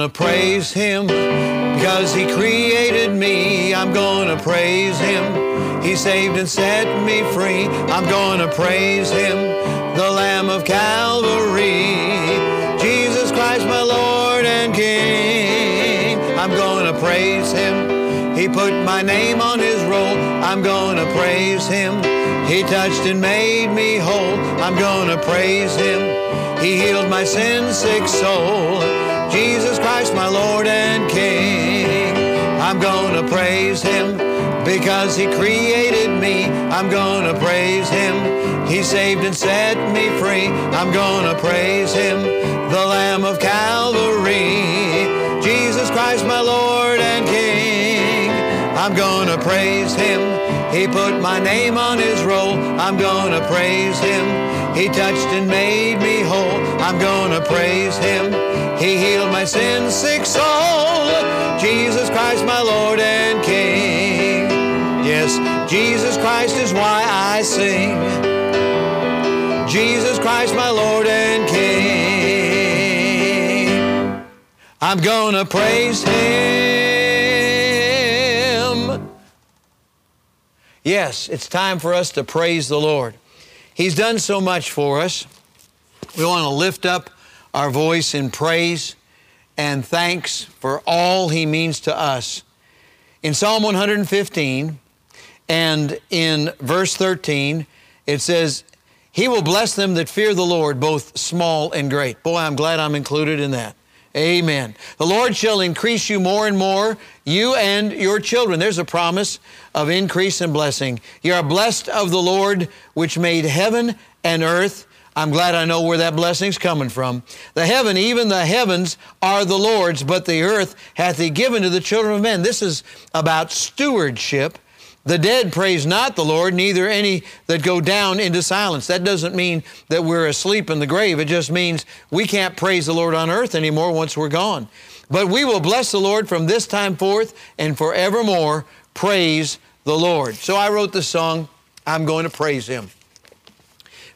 gonna praise Him because He created me. I'm gonna praise Him. He saved and set me free. I'm gonna praise Him, the Lamb of Calvary. Jesus Christ, my Lord and King. I'm gonna praise Him. He put my name on His roll. I'm gonna praise Him. He touched and made me whole. I'm gonna praise Him. He healed my sin sick soul. Jesus Christ, my Lord and King. I'm gonna praise Him because He created me. I'm gonna praise Him. He saved and set me free. I'm gonna praise Him, the Lamb of Calvary. Jesus Christ, my Lord and King. I'm gonna praise Him. He put my name on His roll. I'm gonna praise Him. He touched and made me whole. I'm gonna praise Him. He healed my sin sick soul. Jesus Christ, my Lord and King. Yes, Jesus Christ is why I sing. Jesus Christ, my Lord and King. I'm gonna praise Him. Yes, it's time for us to praise the Lord. He's done so much for us. We want to lift up our voice in praise and thanks for all He means to us. In Psalm 115 and in verse 13, it says, He will bless them that fear the Lord, both small and great. Boy, I'm glad I'm included in that. Amen. The Lord shall increase you more and more, you and your children. There's a promise of increase and blessing. You are blessed of the Lord, which made heaven and earth. I'm glad I know where that blessing's coming from. The heaven, even the heavens, are the Lord's, but the earth hath He given to the children of men. This is about stewardship. The dead praise not the Lord, neither any that go down into silence. That doesn't mean that we're asleep in the grave. It just means we can't praise the Lord on earth anymore once we're gone. But we will bless the Lord from this time forth and forevermore. Praise the Lord. So I wrote the song, I'm going to praise Him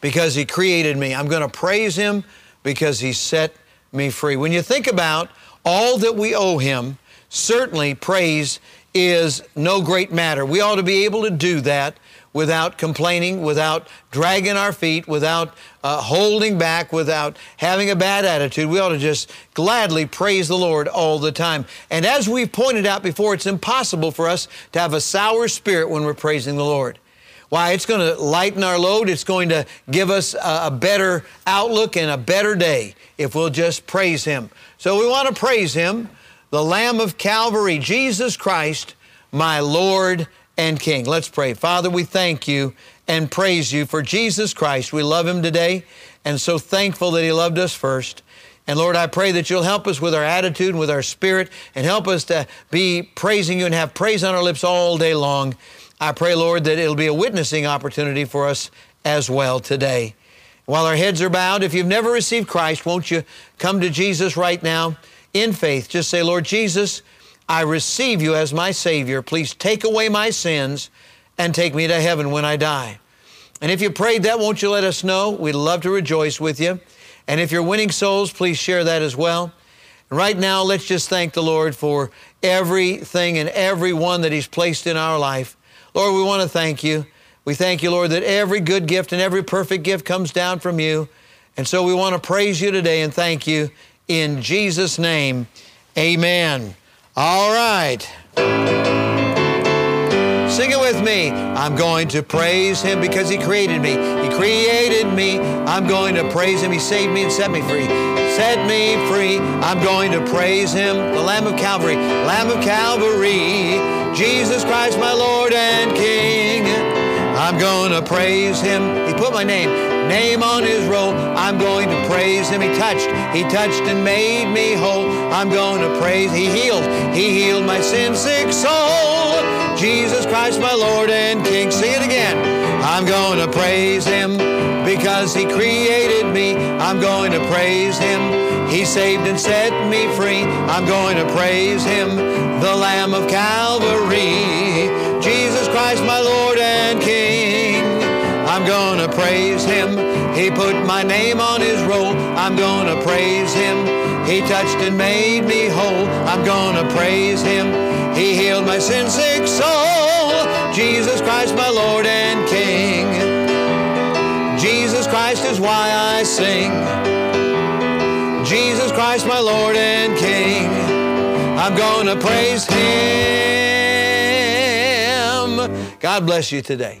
because He created me. I'm going to praise Him because He set me free. When you think about all that we owe Him, certainly praise is no great matter. We ought to be able to do that without complaining, without dragging our feet, without uh, holding back, without having a bad attitude. We ought to just gladly praise the Lord all the time. And as we've pointed out before, it's impossible for us to have a sour spirit when we're praising the Lord. Why? It's going to lighten our load. It's going to give us a, a better outlook and a better day if we'll just praise Him. So we want to praise Him, the Lamb of Calvary, Jesus Christ, my Lord and King. Let's pray. Father, we thank you and praise you for Jesus Christ. We love Him today and so thankful that He loved us first. And Lord, I pray that you'll help us with our attitude and with our spirit and help us to be praising you and have praise on our lips all day long. I pray, Lord, that it'll be a witnessing opportunity for us as well today. While our heads are bowed, if you've never received Christ, won't you come to Jesus right now in faith? Just say, Lord Jesus, I receive you as my Savior. Please take away my sins and take me to heaven when I die. And if you prayed that, won't you let us know? We'd love to rejoice with you. And if you're winning souls, please share that as well. Right now, let's just thank the Lord for everything and everyone that He's placed in our life. Lord, we want to thank you. We thank you, Lord, that every good gift and every perfect gift comes down from you. And so we want to praise you today and thank you in Jesus' name. Amen. All right. Sing it with me. I'm going to praise Him because He created me. He created me. I'm going to praise Him. He saved me and set me free. Set me free. I'm going to praise Him. The Lamb of Calvary. Lamb of Calvary. Jesus Christ, my Lord and King. I'm going to praise Him. He put my name, name on His roll. I'm going to praise Him. He touched, He touched and made me whole. I'm going to praise. He healed, He healed my sin sick soul. Jesus Christ, my Lord and King. Sing it again. I'm going to praise Him because He created me. I'm going to praise Him. He saved and set me free. I'm going to praise Him, the Lamb of Calvary. Jesus Christ, my Lord. I'm to praise Him. He put my name on His roll. I'm to praise Him. He touched and made me whole. I'm gonna praise Him. He healed my sin sick soul. Jesus Christ, my Lord and King. Jesus Christ is why I sing. Jesus Christ, my Lord and King. I'm gonna praise Him. God bless you today.